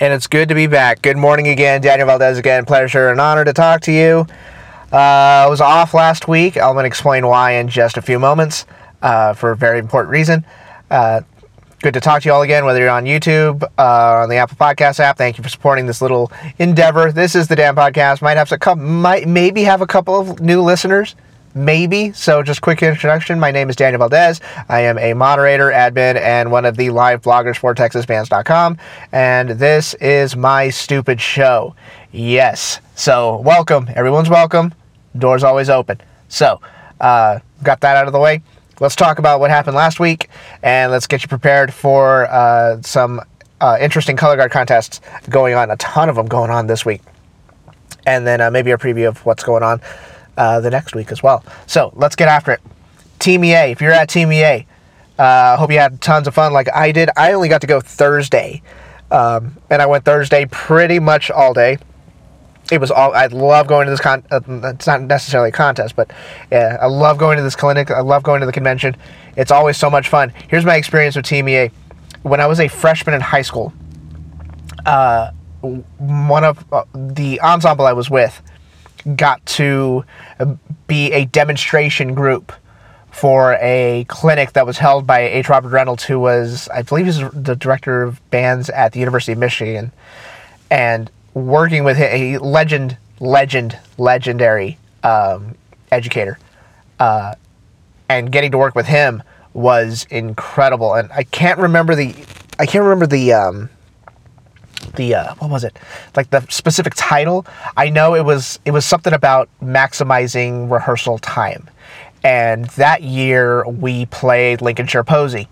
and it's good to be back. Good morning again, Daniel Valdez again. Pleasure and honor to talk to you. Uh, I was off last week. I'm going to explain why in just a few moments uh, for a very important reason. Uh, good to talk to you all again, whether you're on YouTube, uh, on the Apple Podcast app. Thank you for supporting this little endeavor. This is the Damn Podcast. Might have a couple, might maybe have a couple of new listeners maybe. So, just quick introduction. My name is Daniel Valdez. I am a moderator, admin, and one of the live bloggers for TexasBands.com. And this is my stupid show. Yes. So, welcome. Everyone's welcome. Doors always open. So, uh, got that out of the way. Let's talk about what happened last week, and let's get you prepared for uh, some uh, interesting color guard contests going on. A ton of them going on this week, and then uh, maybe a preview of what's going on uh, the next week as well. So let's get after it. TMEA, if you're at TMEA, uh, hope you had tons of fun like I did. I only got to go Thursday, um, and I went Thursday pretty much all day. It was all. I love going to this con. Uh, it's not necessarily a contest, but yeah, I love going to this clinic. I love going to the convention. It's always so much fun. Here's my experience with TMEA. When I was a freshman in high school, uh, one of uh, the ensemble I was with got to be a demonstration group for a clinic that was held by H. Robert Reynolds, who was, I believe, he's the director of bands at the University of Michigan, and working with a legend, legend, legendary um, educator, uh, and getting to work with him was incredible. And I can't remember the, I can't remember the. Um, the uh, what was it like the specific title i know it was it was something about maximizing rehearsal time and that year we played lincolnshire posy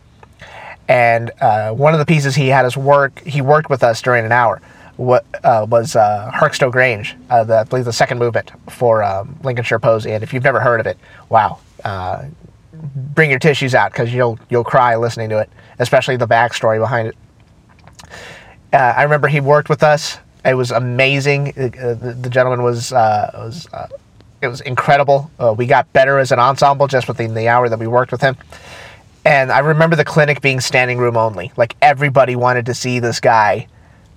and uh, one of the pieces he had us work he worked with us during an hour what uh, was uh, Harkstow Grange, uh, the, I believe the second movement for um, Lincolnshire Posy. And if you've never heard of it, wow, uh, bring your tissues out because you'll you'll cry listening to it, especially the backstory behind it. Uh, I remember he worked with us. It was amazing. Uh, the, the, gentleman was uh, was uh, it was incredible. Uh, we got better as an ensemble just within the hour that we worked with him. And I remember the clinic being standing room only. Like everybody wanted to see this guy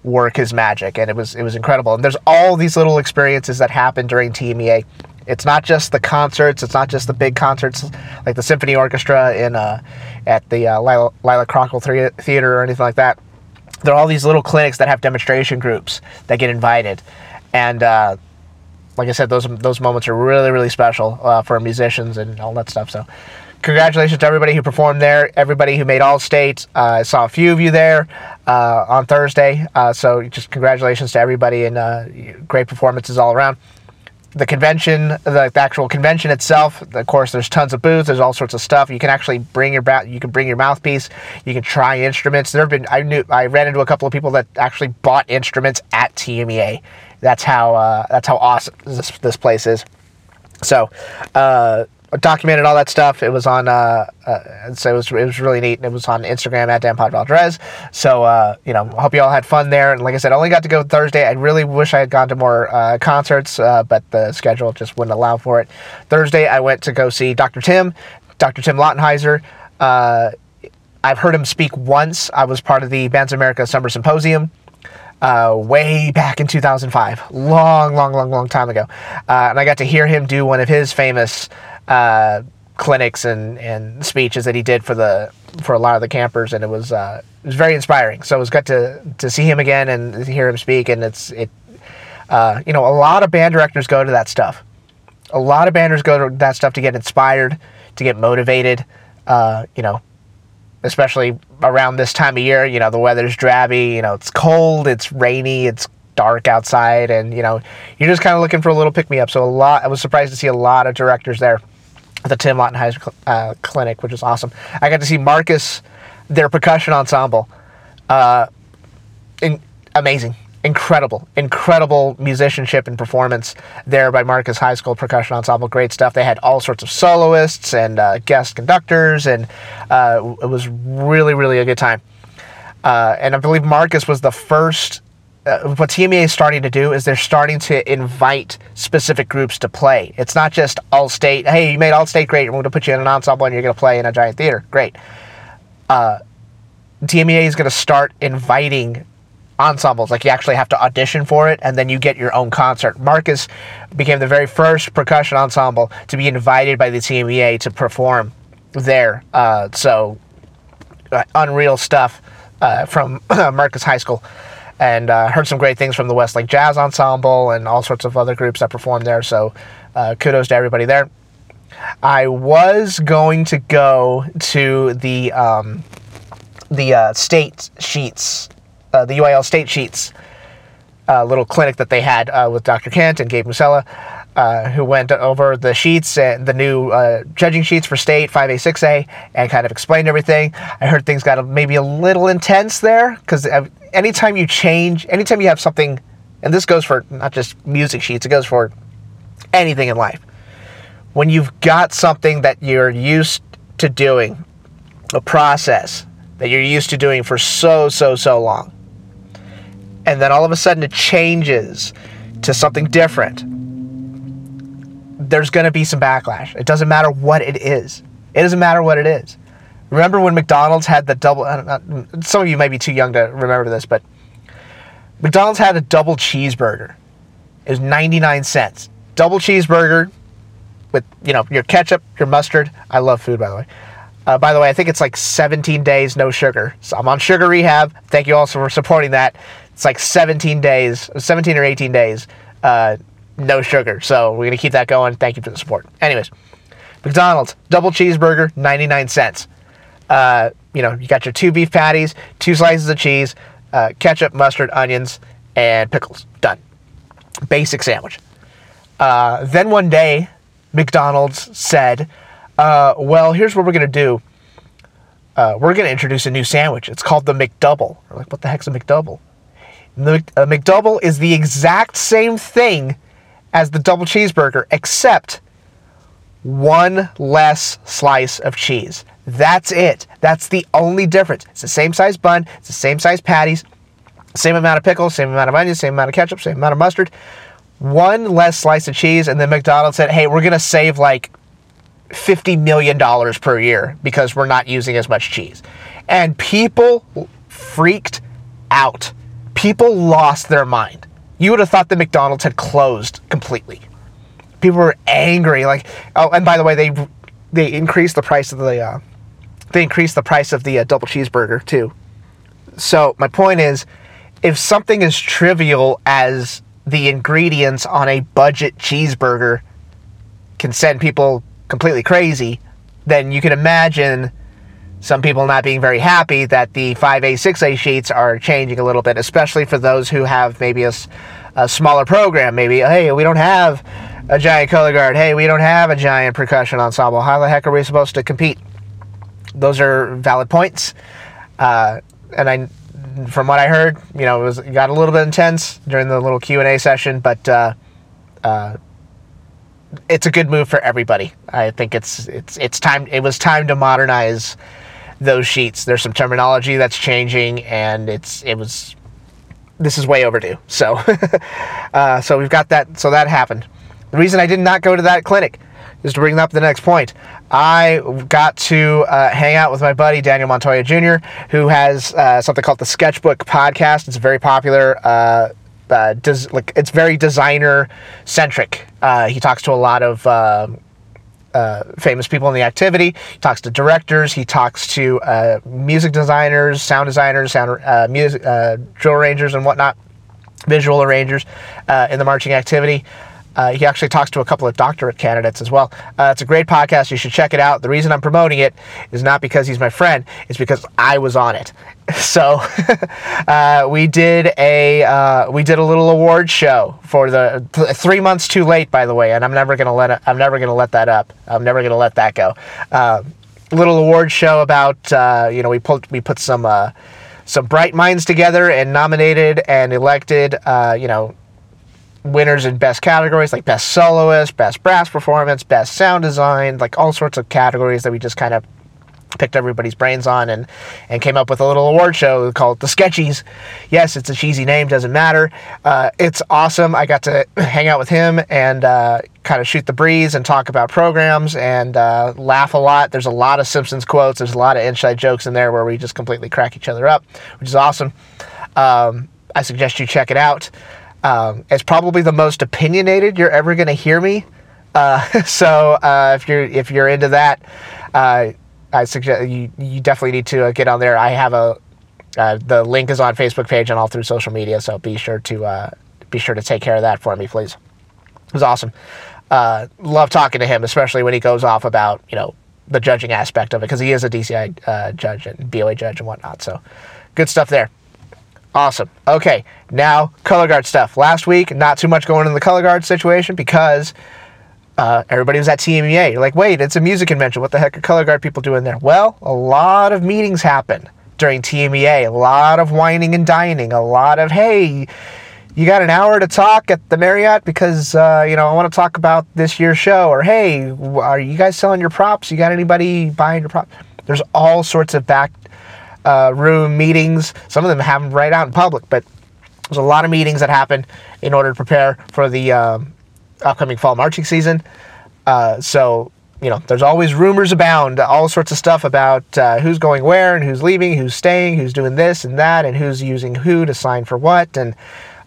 work his magic, and it was it was incredible. And there's all these little experiences that happen during TMEA. It's not just the concerts. It's not just the big concerts like the symphony orchestra in uh, at the uh, Lila, Lila Cockrell Theater or anything like that there are all these little clinics that have demonstration groups that get invited, and uh, like I said, those those moments are really really special uh, for musicians and all that stuff. So, congratulations to everybody who performed there, everybody who made all states. Uh, I saw a few of you there uh, on Thursday, uh, so just congratulations to everybody and uh, great performances all around the convention, the, the, actual convention itself. Of course, there's tons of booths. There's all sorts of stuff. You can actually bring your you can bring your mouthpiece. You can try instruments. There have been I knew I ran into a couple of people that actually bought instruments at TMEA. That's how uh, that's how awesome this this place is. So, uh, documented all that stuff. It was on, uh, uh, so it was it was really neat. and It was on Instagram at Dan Valdez. So uh, you know, hope you all had fun there. And like I said, I only got to go Thursday. I really wish I had gone to more uh, concerts, uh, but the schedule just wouldn't allow for it. Thursday, I went to go see Dr. Tim, Dr. Tim Lautzenheiser. Uh, I've heard him speak once. I was part of the Bands America Summer Symposium. Uh, way back in 2005, long, long, long, long time ago. Uh, and I got to hear him do one of his famous uh, clinics and, and speeches that he did for the for a lot of the campers, and it was uh, it was very inspiring. So it was good to to see him again and hear him speak. And it's it uh, you know a lot of band directors go to that stuff. A lot of banders go to that stuff to get inspired, to get motivated. Uh, you know, especially around this time of year. You know, the weather's drabby. You know, it's cold, it's rainy, it's dark outside, and you know, you're just kind of looking for a little pick me up. So a lot. I was surprised to see a lot of directors there at the Tim Lautzenheiser uh, Clinic, which is awesome. I got to see Marcus, their percussion ensemble. Uh, in, amazing, incredible, incredible musicianship and performance there by Marcus High School Percussion Ensemble. Great stuff. They had all sorts of soloists and uh, guest conductors, and uh, it was really, really a good time. Uh, and I believe Marcus was the first uh, what TMEA is starting to do is they're starting to invite specific groups to play. It's not just all state. Hey, you made all state great. We're going to put you in an ensemble and you're going to play in a giant theater. Great. Uh, TMEA is going to start inviting ensembles. Like you actually have to audition for it, and then you get your own concert. Marcus became the very first percussion ensemble to be invited by the TMEA to perform there. Uh, so uh, unreal stuff uh, from Marcus High School. And uh, heard some great things from the Westlake Jazz Ensemble and all sorts of other groups that performed there. So uh, kudos to everybody there. I was going to go to the um, the uh, state sheets, uh, the UIL state sheets uh, little clinic that they had uh, with Dr. Kent and Gabe Musella, uh, who went over the sheets and the new uh, judging sheets for state 5A, 6A, and kind of explained everything. I heard things got maybe a little intense there because anytime you change, anytime you have something, and this goes for not just music sheets, it goes for anything in life. When you've got something that you're used to doing, a process that you're used to doing for so, so, so long, and then all of a sudden it changes to something different, there's going to be some backlash. It doesn't matter what it is. It doesn't matter what it is. Remember when McDonald's had the double? some of you may be too young to remember this, but McDonald's had a double cheeseburger. It was 99 cents. Double cheeseburger with you know your ketchup, your mustard. I love food, by the way. Uh, by the way, I think it's like 17 days no sugar. So I'm on sugar rehab. Thank you also for supporting that. It's like 17 days, 17 or 18 days, uh, no sugar. So we're gonna keep that going. Thank you for the support. Anyways, McDonald's double cheeseburger, 99 cents. Uh, you know, you got your two beef patties, two slices of cheese, uh, ketchup, mustard, onions, and pickles. Done. Basic sandwich. Uh, then one day, McDonald's said, uh, "Well, here's what we're gonna do. Uh, we're gonna introduce a new sandwich. It's called the McDouble." We're like, "What the heck's a McDouble?" The uh, McDouble is the exact same thing as the double cheeseburger, except one less slice of cheese. That's it. That's the only difference. It's the same size bun, it's the same size patties, same amount of pickles, same amount of onions, same amount of ketchup, same amount of mustard. One less slice of cheese, and then McDonald's said, hey, we're going to save like $50 million per year because we're not using as much cheese. And people freaked out people lost their mind. You would have thought the McDonald's had closed completely. People were angry. Like, oh, and by the way, they they increased the price of the uh, they increased the price of the uh, double cheeseburger too. So my point is, if something as trivial as the ingredients on a budget cheeseburger can send people completely crazy, then you can imagine some people not being very happy that the 5A, 6A sheets are changing a little bit, especially for those who have maybe a, a smaller program. Maybe, hey, we don't have a giant color guard. Hey, we don't have a giant percussion ensemble. How the heck are we supposed to compete? Those are valid points. Uh, and I, from what I heard, you know, it was it got a little bit intense during the little Q and A session, but uh, uh, it's a good move for everybody. I think it's it's it's time. It was time to modernize those sheets. There's some terminology that's changing, and it's it was this is way overdue. So, uh, so we've got that. So that happened. The reason I did not go to that clinic is to bring up the next point. I got to uh, hang out with my buddy Daniel Montoya Jr., who has uh, something called the Sketchbook Podcast. It's very popular. Uh, uh des- like it's very designer centric. Uh, he talks to a lot of uh, famous people in the activity. He talks to directors. He talks to uh, music designers, sound designers, sound uh, music uh, drill arrangers, and whatnot, visual arrangers uh, in the marching activity. Uh, he actually talks to a couple of doctorate candidates as well. Uh, it's a great podcast. You should check it out. The reason I'm promoting it is not because he's my friend, it's because I was on it. So uh, we did a uh, we did a little award show for the th- three months too late, by the way, and I'm never gonna let it, I'm never gonna let that up. I'm never gonna let that go. Uh, little award show about uh, you know we put we put some some bright minds together and nominated and elected you know winners in best categories like best soloist, best brass performance, best sound design, like all sorts of categories that we just kind of picked everybody's brains on and and came up with a little award show called the Sketchies. Yes, it's a cheesy name, doesn't matter. Uh, it's awesome. I got to hang out with him and uh, kind of shoot the breeze and talk about programs and uh, laugh a lot. There's a lot of Simpsons quotes. There's a lot of inside jokes in there where we just completely crack each other up, which is awesome. Um, I suggest you check it out. Um, it's probably the most opinionated you're ever going to hear me. Uh, so uh, if you're if you're into that, uh, I suggest you you definitely need to uh, get on there. I have a uh, the link is on Facebook page and all through social media, so be sure to uh, be sure to take care of that for me, please. It was awesome. love talking to him, especially when he goes off about you know the judging aspect of it because he is a DCI judge and BOA judge and whatnot. So good stuff there. Awesome. Okay, now color guard stuff. Last week, not too much going in the color guard situation because uh, everybody was at TMEA. You're like, wait, it's a music convention. What the heck are color guard people doing there? Well, a lot of meetings happen during TMEA. A lot of wining and dining. A lot of, hey, you got an hour to talk at the Marriott because, uh, you know, I want to talk about this year's show. Or, hey, are you guys selling your props? You got anybody buying your props? There's all sorts of back uh, room meetings. Some of them have them right out in public, but there's a lot of meetings that happen in order to prepare for the um, upcoming fall marching season. Uh, so, you know, there's always rumors abound, all sorts of stuff about uh, who's going where and who's leaving, who's staying, who's doing this and that, and who's using who to sign for what, and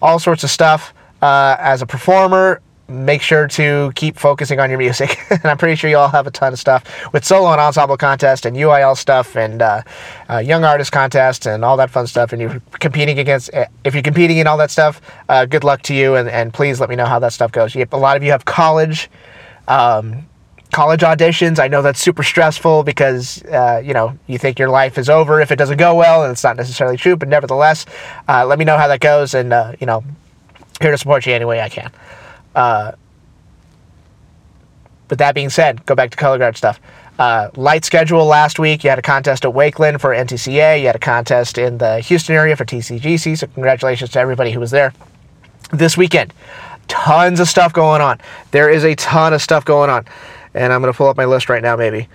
all sorts of stuff. Uh, as a performer, make sure to keep focusing on your music. and I'm pretty sure you all have a ton of stuff with solo and ensemble contest and UIL stuff and uh, uh, young artist contest and all that fun stuff. And you're competing against, eh, if you're competing in all that stuff, uh, good luck to you. And, and please let me know how that stuff goes. a lot of you have college. Um, college auditions i know that's super stressful because uh, you know you think your life is over if it doesn't go well and it's not necessarily true but nevertheless uh, let me know how that goes and uh, you know here to support you any way i can uh, but that being said, go back to color guard stuff. Uh, light schedule last week. You had a contest at Wakeland for NTCA. You had a contest in the Houston area for TCGC. So congratulations to everybody who was there. This weekend, tons of stuff going on. There is a ton of stuff going on, and I'm going to pull up my list right now. Maybe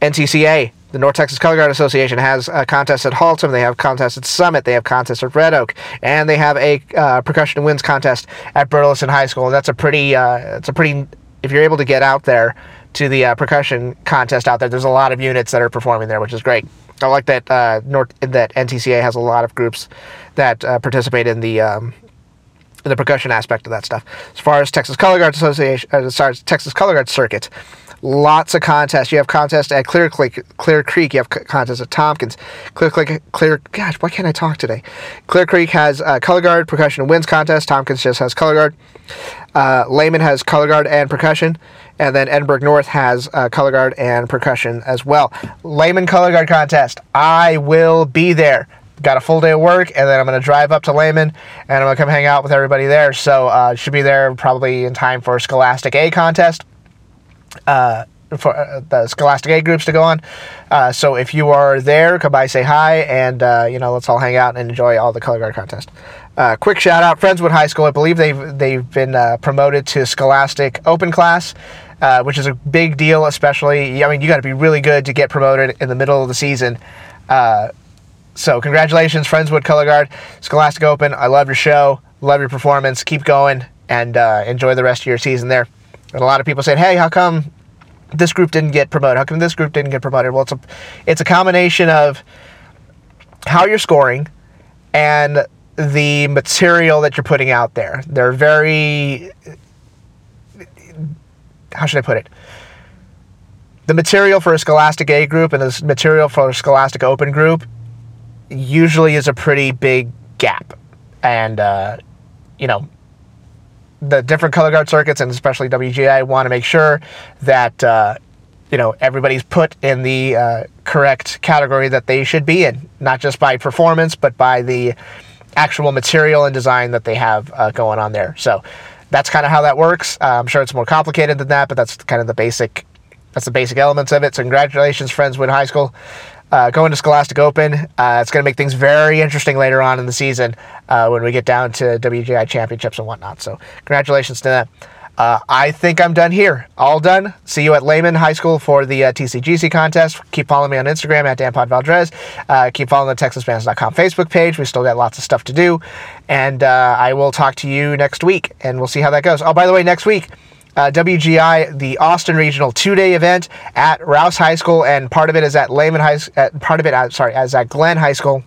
NTCA the North Texas Color Guard Association has a contest at Haltom. They have contests at Summit. They have contests at Red Oak, and they have a uh, percussion and winds contest at Burleson High School. And that's a pretty, uh, it's a pretty. If you're able to get out there to the uh, percussion contest out there, there's a lot of units that are performing there, which is great. I like that uh, North that NTCA has a lot of groups that uh, participate in the um, the percussion aspect of that stuff. As far as Texas Color Guard Association, uh, as far as Texas Color Guard Circuit, lots of contests. You have contests at Clear Creek, Clear Creek. You have contests at Tompkins. Clear Creek, Clear. Gosh, why can't I talk today? Clear Creek has uh, color guard, percussion, and winds contest. Tompkins just has color guard. Uh, Lehman has color guard and percussion, and then Edinburg North has uh, color guard and percussion as well. Lehman color guard contest. I will be there. Got a full day of work, and then I'm going to drive up to Lehman, and I'm going to come hang out with everybody there. So uh, should be there probably in time for Scholastic A contest uh, for uh, the Scholastic A groups to go on. Uh, so if you are there, come by, say hi, and uh, you know let's all hang out and enjoy all the color guard contest. Uh, quick shout out, Friendswood High School. I believe they've they've been uh, promoted to Scholastic Open Class. which is a big deal, especially. I mean, you got to be really good to get promoted in the middle of the season. so, congratulations, Friendswood Color Guard, Scholastic Open. I love your show, love your performance. Keep going and enjoy the rest of your season there. And a lot of people said, "Hey, how come this group didn't get promoted? How come this group didn't get promoted?" Well, it's a it's a combination of how you're scoring and the material that you're putting out there. They're very how should I put it? The material for a Scholastic A group and the material for a Scholastic Open group usually is a pretty big gap. And, uh, you know, the different color guard circuits and especially WGI want to make sure that uh, you know everybody's put in the uh, correct category that they should be in, not just by performance but by the actual material and design that they have uh, going on there. So that's kind of how that works. Uh, I'm sure it's more complicated than that, but that's kind of the basic that's the basic elements of it. So congratulations, Friendswood High School uh, going to Scholastic Open. Uh, it's going to make things very interesting later on in the season uh, when we get down to WGI championships and whatnot. So, congratulations to them. Uh, I think I'm done here. All done. See you at Lehman High School for the uh, TCGC contest. Keep following me on Instagram at Dan. Uh, keep following the TexasBands.com Facebook page. We still got lots of stuff to do. And I will talk to you next week, and we'll see how that goes. Oh, by the way, next week, uh, WGI, the Austin Regional two-day event at Rouse High School, and part of it is at Lehman High. At, part of it, uh, sorry, as at Glenn High School.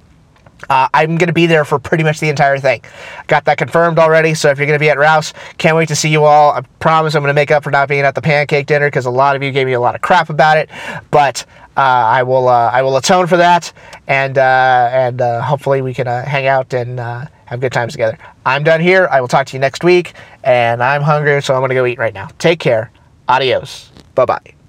Uh, I'm going to be there for pretty much the entire thing. Got that confirmed already. So if you're going to be at Rouse, can't wait to see you all. I promise I'm going to make up for not being at the pancake dinner because a lot of you gave me a lot of crap about it. But uh, I will uh, I will atone for that, and uh, and uh, hopefully we can uh, hang out and have good times together. I'm done here. I will talk to you next week, and I'm hungry, so I'm going to go eat right now. Take care. Adios. Bye bye.